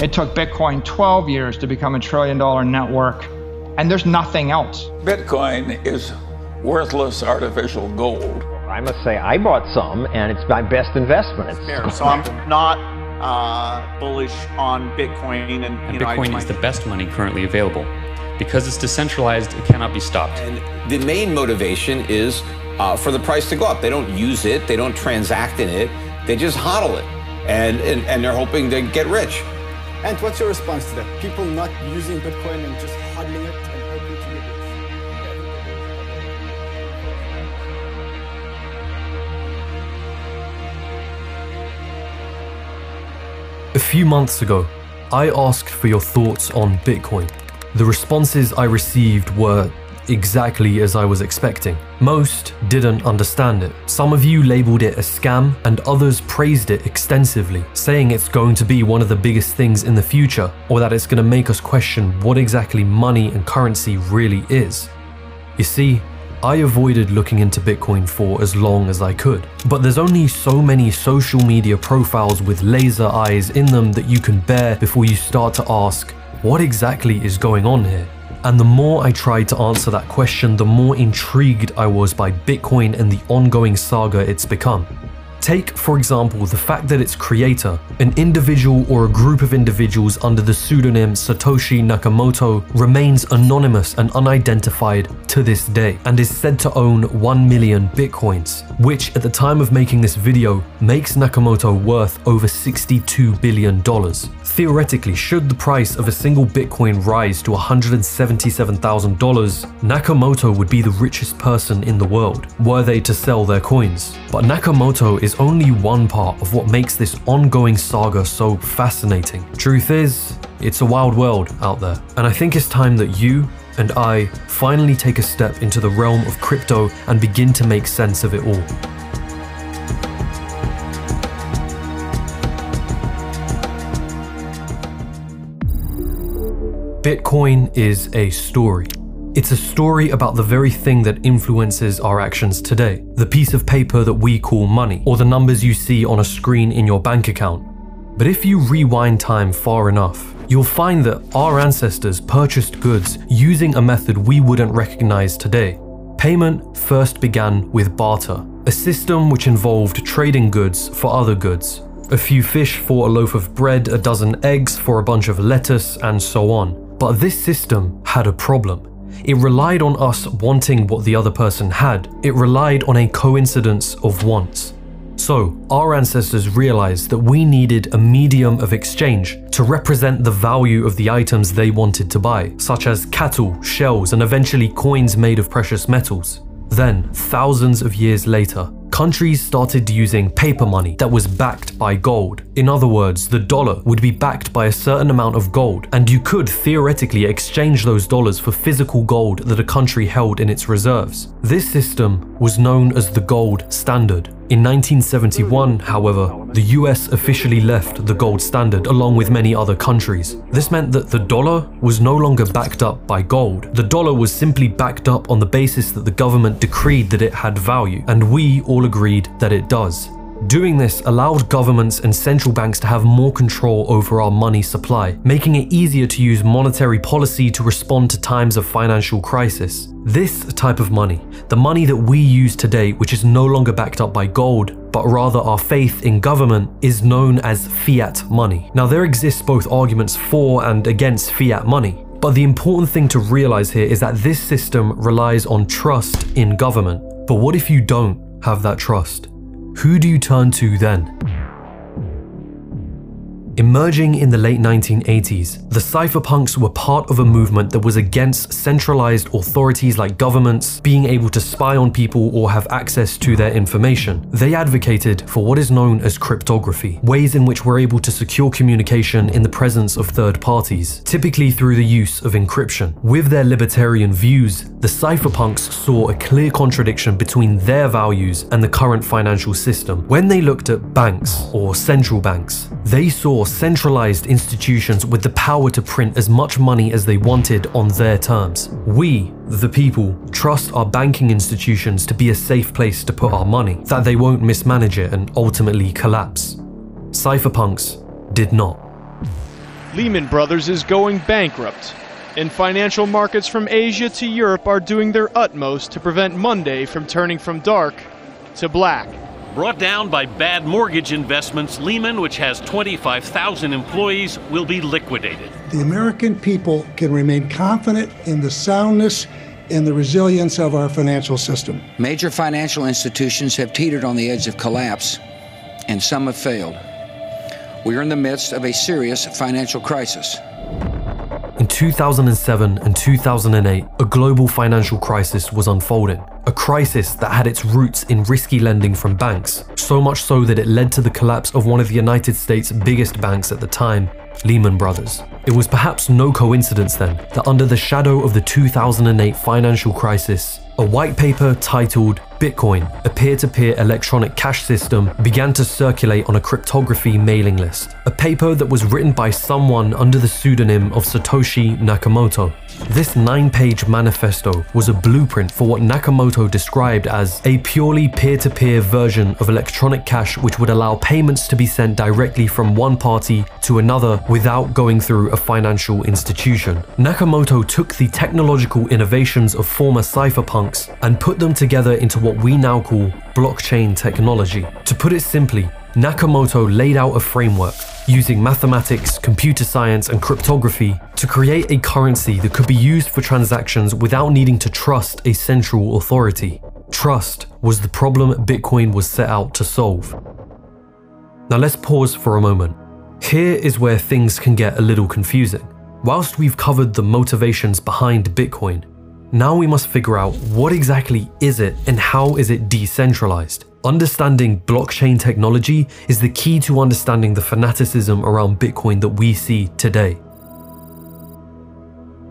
It took Bitcoin 12 years to become a trillion dollar network, and there's nothing else. Bitcoin is worthless artificial gold. I must say, I bought some, and it's my best investment. so I'm not uh, bullish on Bitcoin, and, and Bitcoin know, is the best money currently available. Because it's decentralized, it cannot be stopped. And the main motivation is uh, for the price to go up. They don't use it, they don't transact in it, they just hodl it, and, and, and they're hoping to get rich. And what's your response to that? People not using Bitcoin and just hodling it and hoping to get it. A few months ago, I asked for your thoughts on Bitcoin. The responses I received were exactly as I was expecting. Most didn't understand it. Some of you labeled it a scam, and others praised it extensively, saying it's going to be one of the biggest things in the future, or that it's going to make us question what exactly money and currency really is. You see, I avoided looking into Bitcoin for as long as I could, but there's only so many social media profiles with laser eyes in them that you can bear before you start to ask, what exactly is going on here? And the more I tried to answer that question, the more intrigued I was by Bitcoin and the ongoing saga it's become. Take, for example, the fact that its creator, an individual or a group of individuals under the pseudonym Satoshi Nakamoto, remains anonymous and unidentified to this day and is said to own 1 million bitcoins, which at the time of making this video makes Nakamoto worth over $62 billion. Theoretically, should the price of a single bitcoin rise to $177,000, Nakamoto would be the richest person in the world, were they to sell their coins. But Nakamoto is only one part of what makes this ongoing saga so fascinating. Truth is, it's a wild world out there, and I think it's time that you and I finally take a step into the realm of crypto and begin to make sense of it all. Bitcoin is a story. It's a story about the very thing that influences our actions today the piece of paper that we call money, or the numbers you see on a screen in your bank account. But if you rewind time far enough, you'll find that our ancestors purchased goods using a method we wouldn't recognize today. Payment first began with barter, a system which involved trading goods for other goods. A few fish for a loaf of bread, a dozen eggs for a bunch of lettuce, and so on. But this system had a problem. It relied on us wanting what the other person had. It relied on a coincidence of wants. So, our ancestors realized that we needed a medium of exchange to represent the value of the items they wanted to buy, such as cattle, shells, and eventually coins made of precious metals. Then, thousands of years later, countries started using paper money that was backed by gold. In other words, the dollar would be backed by a certain amount of gold, and you could theoretically exchange those dollars for physical gold that a country held in its reserves. This system was known as the gold standard. In 1971, however, the US officially left the gold standard along with many other countries. This meant that the dollar was no longer backed up by gold. The dollar was simply backed up on the basis that the government decreed that it had value, and we all agreed that it does. Doing this allowed governments and central banks to have more control over our money supply, making it easier to use monetary policy to respond to times of financial crisis. This type of money, the money that we use today, which is no longer backed up by gold, but rather our faith in government, is known as fiat money. Now, there exists both arguments for and against fiat money. But the important thing to realize here is that this system relies on trust in government. But what if you don't have that trust? Who do you turn to then? Emerging in the late 1980s, the cypherpunks were part of a movement that was against centralized authorities like governments being able to spy on people or have access to their information. They advocated for what is known as cryptography, ways in which we're able to secure communication in the presence of third parties, typically through the use of encryption. With their libertarian views, the cypherpunks saw a clear contradiction between their values and the current financial system. When they looked at banks or central banks, they saw centralized institutions with the power to print as much money as they wanted on their terms. We, the people, trust our banking institutions to be a safe place to put our money, that they won't mismanage it and ultimately collapse. Cypherpunks did not. Lehman Brothers is going bankrupt, and financial markets from Asia to Europe are doing their utmost to prevent Monday from turning from dark to black. Brought down by bad mortgage investments, Lehman, which has 25,000 employees, will be liquidated. The American people can remain confident in the soundness and the resilience of our financial system. Major financial institutions have teetered on the edge of collapse, and some have failed. We are in the midst of a serious financial crisis. In 2007 and 2008, a global financial crisis was unfolding. A crisis that had its roots in risky lending from banks, so much so that it led to the collapse of one of the United States' biggest banks at the time, Lehman Brothers. It was perhaps no coincidence then that under the shadow of the 2008 financial crisis, a white paper titled Bitcoin, a peer to peer electronic cash system, began to circulate on a cryptography mailing list. A paper that was written by someone under the pseudonym of Satoshi Nakamoto. This nine page manifesto was a blueprint for what Nakamoto described as a purely peer to peer version of electronic cash which would allow payments to be sent directly from one party to another without going through a financial institution. Nakamoto took the technological innovations of former cypherpunks and put them together into what we now call blockchain technology. To put it simply, Nakamoto laid out a framework using mathematics, computer science, and cryptography to create a currency that could be used for transactions without needing to trust a central authority. Trust was the problem Bitcoin was set out to solve. Now let's pause for a moment. Here is where things can get a little confusing. Whilst we've covered the motivations behind Bitcoin, now we must figure out what exactly is it and how is it decentralized. Understanding blockchain technology is the key to understanding the fanaticism around Bitcoin that we see today.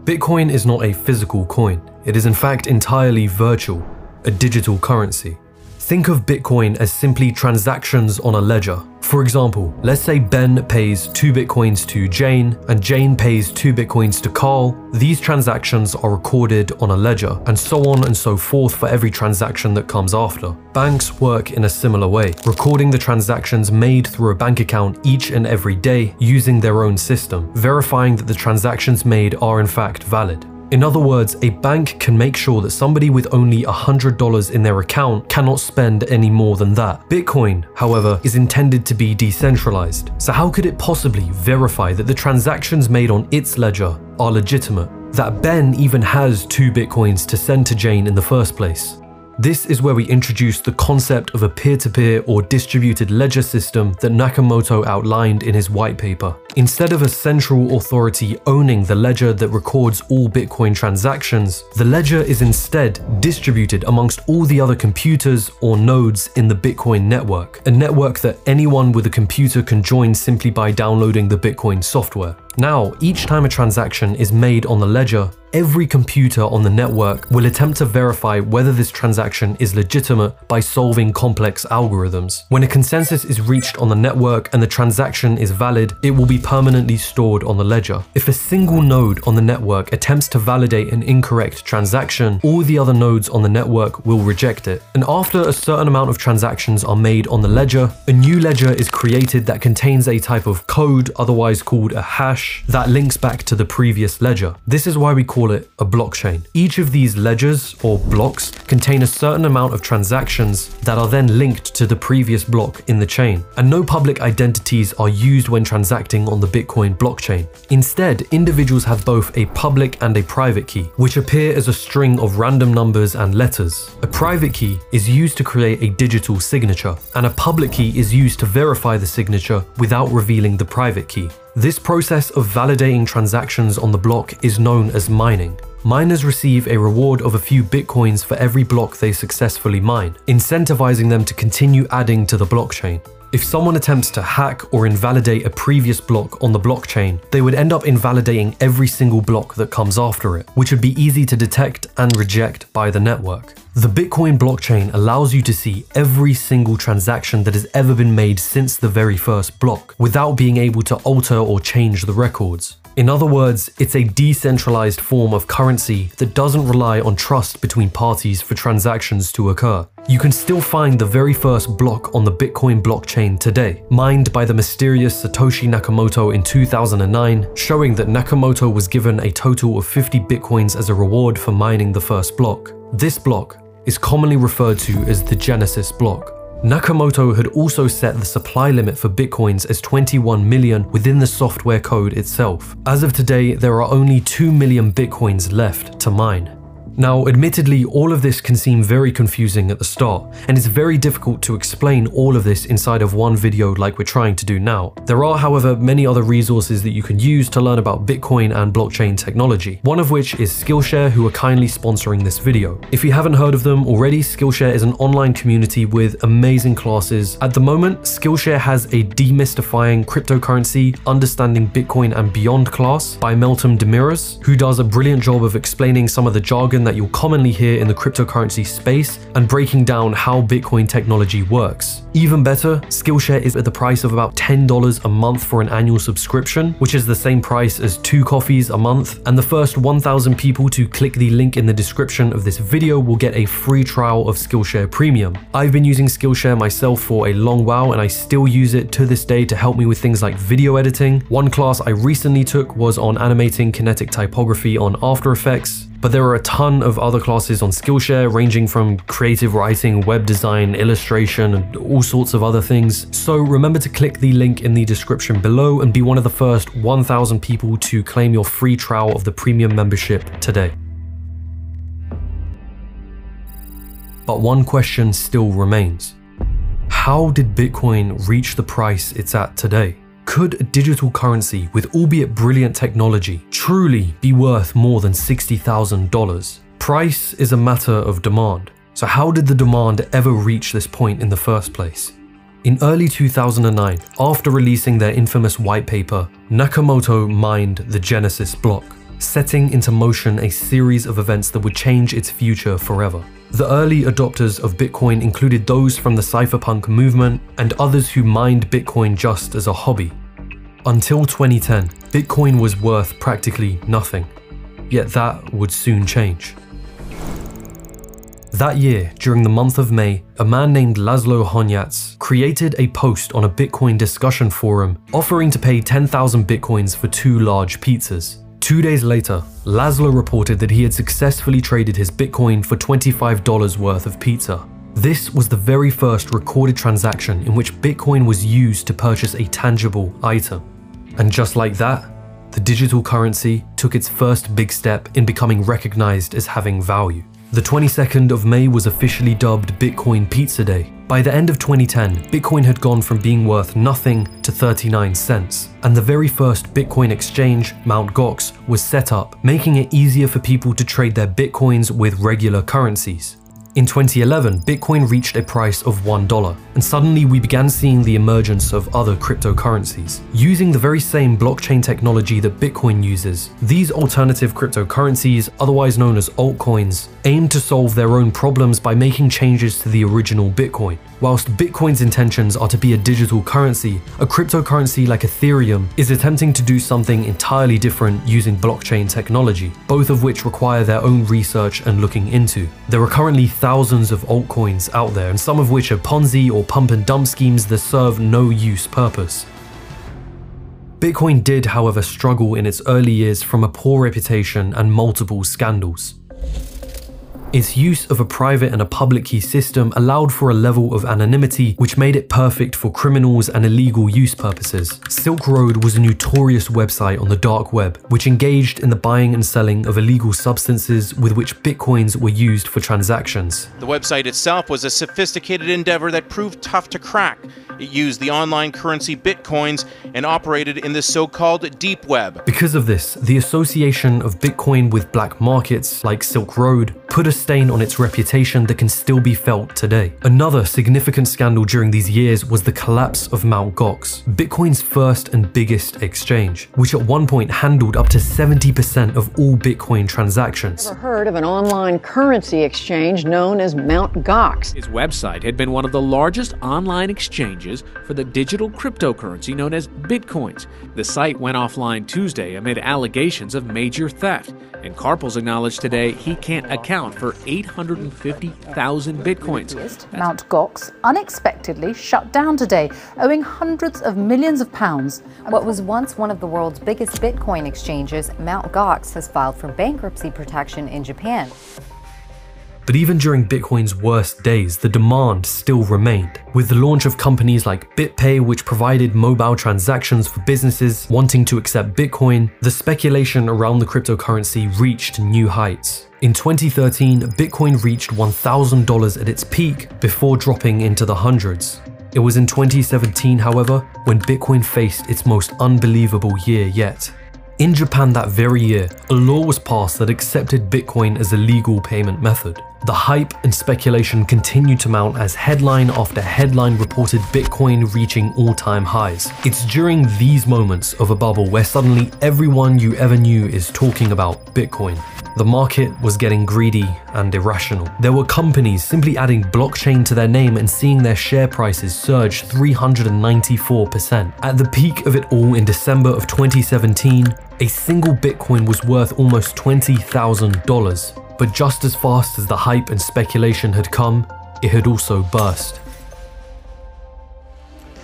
Bitcoin is not a physical coin, it is in fact entirely virtual, a digital currency. Think of Bitcoin as simply transactions on a ledger. For example, let's say Ben pays 2 bitcoins to Jane and Jane pays 2 bitcoins to Carl. These transactions are recorded on a ledger and so on and so forth for every transaction that comes after. Banks work in a similar way, recording the transactions made through a bank account each and every day using their own system, verifying that the transactions made are in fact valid. In other words, a bank can make sure that somebody with only $100 in their account cannot spend any more than that. Bitcoin, however, is intended to be decentralized. So how could it possibly verify that the transactions made on its ledger are legitimate? That Ben even has two Bitcoins to send to Jane in the first place? This is where we introduce the concept of a peer to peer or distributed ledger system that Nakamoto outlined in his white paper. Instead of a central authority owning the ledger that records all Bitcoin transactions, the ledger is instead distributed amongst all the other computers or nodes in the Bitcoin network, a network that anyone with a computer can join simply by downloading the Bitcoin software. Now, each time a transaction is made on the ledger, every computer on the network will attempt to verify whether this transaction is legitimate by solving complex algorithms. When a consensus is reached on the network and the transaction is valid, it will be permanently stored on the ledger. If a single node on the network attempts to validate an incorrect transaction, all the other nodes on the network will reject it. And after a certain amount of transactions are made on the ledger, a new ledger is created that contains a type of code, otherwise called a hash, that links back to the previous ledger. This is why we call it a blockchain. Each of these ledgers, or blocks, contain a certain amount of transactions that are then linked to the previous block in the chain. And no public identities are used when transacting on the Bitcoin blockchain. Instead, individuals have both a public and a private key, which appear as a string of random numbers and letters. A private key is used to create a digital signature, and a public key is used to verify the signature without revealing the private key. This process of validating transactions on the block is known as mining. Miners receive a reward of a few bitcoins for every block they successfully mine, incentivizing them to continue adding to the blockchain. If someone attempts to hack or invalidate a previous block on the blockchain, they would end up invalidating every single block that comes after it, which would be easy to detect and reject by the network. The Bitcoin blockchain allows you to see every single transaction that has ever been made since the very first block, without being able to alter or change the records. In other words, it's a decentralized form of currency that doesn't rely on trust between parties for transactions to occur. you can still find the very first block on the Bitcoin blockchain today, mined by the mysterious Satoshi Nakamoto in 2009, showing that Nakamoto was given a total of 50 Bitcoins as a reward for mining the first block. This block is commonly referred to as the Genesis block. Nakamoto had also set the supply limit for bitcoins as 21 million within the software code itself. As of today, there are only 2 million bitcoins left to mine. Now, admittedly, all of this can seem very confusing at the start, and it's very difficult to explain all of this inside of one video like we're trying to do now. There are, however, many other resources that you can use to learn about Bitcoin and blockchain technology, one of which is Skillshare, who are kindly sponsoring this video. If you haven't heard of them already, Skillshare is an online community with amazing classes. At the moment, Skillshare has a demystifying cryptocurrency, understanding Bitcoin and beyond class by Meltem Demirors, who does a brilliant job of explaining some of the jargon that you'll commonly hear in the cryptocurrency space and breaking down how Bitcoin technology works. Even better, Skillshare is at the price of about $10 a month for an annual subscription, which is the same price as two coffees a month, and the first 1,000 people to click the link in the description of this video will get a free trial of Skillshare Premium. I've been using Skillshare myself for a long while and I still use it to this day to help me with things like video editing. One class I recently took was on animating kinetic typography on After Effects, but there are a ton of other classes on Skillshare ranging from creative writing, web design, illustration, and all sorts of other things. So remember to click the link in the description below and be one of the first 1,000 people to claim your free trial of the premium membership today. But one question still remains. How did Bitcoin reach the price it's at today? Could a digital currency with albeit brilliant technology truly be worth more than $60,000? Price is a matter of demand. So how did the demand ever reach this point in the first place? In early 2009, after releasing their infamous white paper, Nakamoto mined the Genesis block, setting into motion a series of events that would change its future forever. The early adopters of Bitcoin included those from the cypherpunk movement and others who mined Bitcoin just as a hobby. Until 2010, Bitcoin was worth practically nothing, yet that would soon change. That year, during the month of May, a man named Laszlo Hanyecz created a post on a Bitcoin discussion forum offering to pay 10,000 Bitcoins for two large pizzas. Two days later, Laszlo reported that he had successfully traded his Bitcoin for $25 worth of pizza. This was the very first recorded transaction in which Bitcoin was used to purchase a tangible item. And just like that, the digital currency took its first big step in becoming recognized as having value. The 22nd of May was officially dubbed Bitcoin Pizza Day. By the end of 2010, Bitcoin had gone from being worth nothing to 39 cents, and the very first Bitcoin exchange, Mt. Gox, was set up, making it easier for people to trade their Bitcoins with regular currencies. In 2011, Bitcoin reached a price of $1, and suddenly we began seeing the emergence of other cryptocurrencies. Using the very same blockchain technology that Bitcoin uses, these alternative cryptocurrencies, otherwise known as altcoins, aim to solve their own problems by making changes to the original Bitcoin. Whilst Bitcoin's intentions are to be a digital currency, a cryptocurrency like Ethereum is attempting to do something entirely different using blockchain technology, both of which require their own research and looking into. There are currently thousands of altcoins out there, and some of which are Ponzi or pump and dump schemes that serve no use purpose. Bitcoin did, however, struggle in its early years from a poor reputation and multiple scandals. Its use of a private and a public key system allowed for a level of anonymity which made it perfect for criminals and illegal use purposes. Silk Road was a notorious website on the dark web which engaged in the buying and selling of illegal substances with which bitcoins were used for transactions. The website itself was a sophisticated endeavor that proved tough to crack. It used the online currency bitcoins and operated in the so called deep web. Because of this, the association of Bitcoin with black markets like Silk Road put a stain on its reputation that can still be felt today. Another significant scandal during these years was the collapse of Mt. Gox, Bitcoin's first and biggest exchange, which at one point handled up to 70% of all Bitcoin transactions. Ever heard of an online currency exchange known as Mt. Gox? Its website had been one of the largest online exchanges for the digital cryptocurrency known as Bitcoins. The site went offline Tuesday amid allegations of major theft, and Karpeles acknowledged today he can't account for for 850,000 bitcoins. Mt. Gox unexpectedly shut down today, owing hundreds of millions of pounds. What was once one of the world's biggest Bitcoin exchanges, Mt. Gox has filed for bankruptcy protection in Japan. But even during Bitcoin's worst days, the demand still remained. With the launch of companies like BitPay, which provided mobile transactions for businesses wanting to accept Bitcoin, the speculation around the cryptocurrency reached new heights. In 2013, Bitcoin reached $1,000 at its peak before dropping into the hundreds. It was in 2017, however, when Bitcoin faced its most unbelievable year yet. In Japan that very year, a law was passed that accepted Bitcoin as a legal payment method. The hype and speculation continued to mount as headline after headline reported Bitcoin reaching all time highs. It's during these moments of a bubble where suddenly everyone you ever knew is talking about Bitcoin. The market was getting greedy and irrational. There were companies simply adding blockchain to their name and seeing their share prices surge 394%. At the peak of it all in December of 2017, a single Bitcoin was worth almost $20,000. But just as fast as the hype and speculation had come, it had also burst.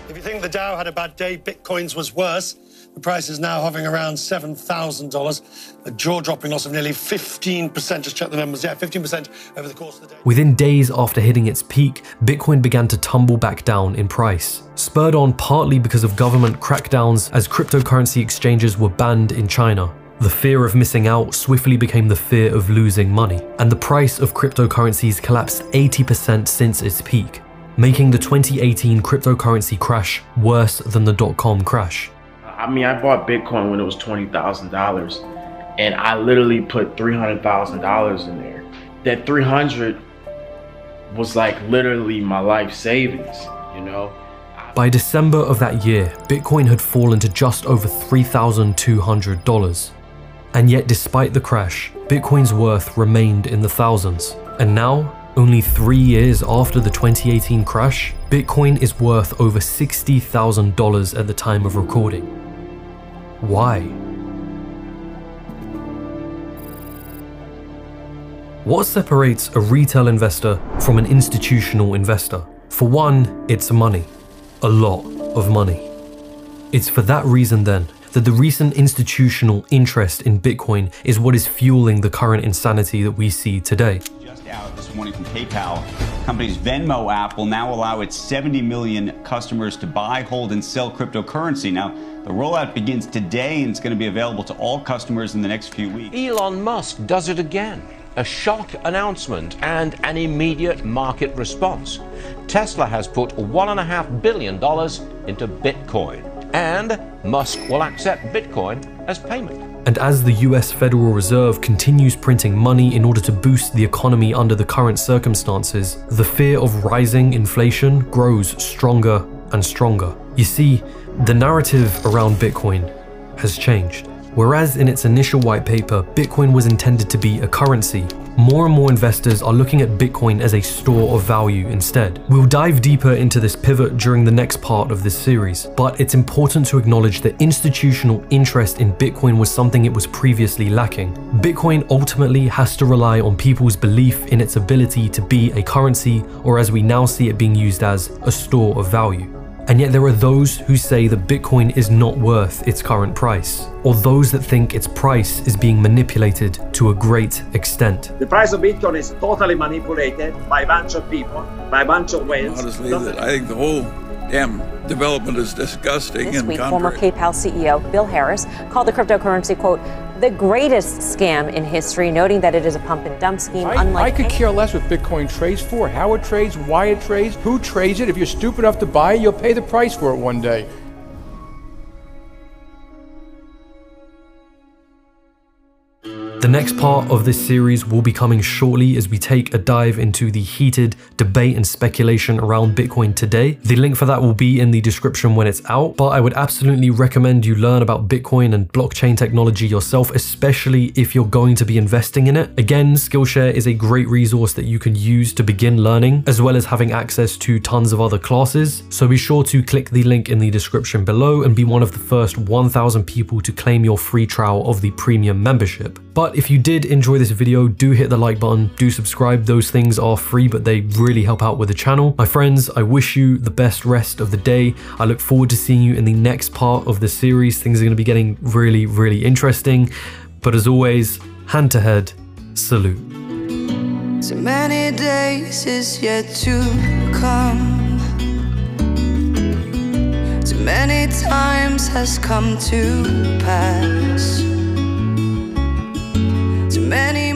If you think the Dow had a bad day, Bitcoin's was worse. The price is now hovering around $7,000, a jaw dropping loss of nearly 15%. Just check the numbers. Yeah, 15% over the course of the day. Within days after hitting its peak, Bitcoin began to tumble back down in price, spurred on partly because of government crackdowns as cryptocurrency exchanges were banned in China. The fear of missing out swiftly became the fear of losing money, and the price of cryptocurrencies collapsed 80% since its peak, making the 2018 cryptocurrency crash worse than the dot com crash. I mean, I bought Bitcoin when it was $20,000 and I literally put $300,000 in there. That 300 was like literally my life savings, you know? By December of that year, Bitcoin had fallen to just over $3,200. And yet, despite the crash, Bitcoin's worth remained in the thousands. And now, only three years after the 2018 crash, Bitcoin is worth over $60,000 at the time of recording. Why? What separates a retail investor from an institutional investor? For one, it's money. A lot of money. It's for that reason then that the recent institutional interest in Bitcoin is what is fueling the current insanity that we see today. Just out this morning from PayPal, company's Venmo app will now allow its 70 million customers to buy, hold, and sell cryptocurrency. Now, the rollout begins today and it's going to be available to all customers in the next few weeks. Elon Musk does it again. A shock announcement and an immediate market response. Tesla has put $1.5 billion into Bitcoin, and Musk will accept Bitcoin as payment. And as the US Federal Reserve continues printing money in order to boost the economy under the current circumstances, the fear of rising inflation grows stronger and stronger. You see, the narrative around Bitcoin has changed. Whereas in its initial white paper, Bitcoin was intended to be a currency, more and more investors are looking at Bitcoin as a store of value instead. We'll dive deeper into this pivot during the next part of this series, but it's important to acknowledge that institutional interest in Bitcoin was something it was previously lacking. Bitcoin ultimately has to rely on people's belief in its ability to be a currency, or as we now see it being used as, a store of value. And yet there are those who say that Bitcoin is not worth its current price, or those that think its price is being manipulated to a great extent. The price of Bitcoin is totally manipulated by a bunch of people, by a bunch of whales. Honestly, that I think the whole damn development is disgusting This and week, contrary. former PayPal CEO Bill Harris called the cryptocurrency, quote, the greatest scam in history, noting that it is a pump and dump scheme I, unlike I could care less what Bitcoin trades for, how it trades, why it trades, who trades it. If you're stupid enough to buy it, you'll pay the price for it one day. The next part of this series will be coming shortly as we take a dive into the heated debate and speculation around Bitcoin today. The link for that will be in the description when it's out, but I would absolutely recommend you learn about Bitcoin and blockchain technology yourself, especially if you're going to be investing in it. Again, Skillshare is a great resource that you can use to begin learning, as well as having access to tons of other classes. So be sure to click the link in the description below and be one of the first 1,000 people to claim your free trial of the premium membership. But But if you did enjoy this video, do hit the like button, do subscribe. Those things are free, but they really help out with the channel. My friends, I wish you the best rest of the day. I look forward to seeing you in the next part of the series. Things are going to be getting really, really interesting. But as always, hand to head, salute. So many days is yet to come. Too many times has come to pass many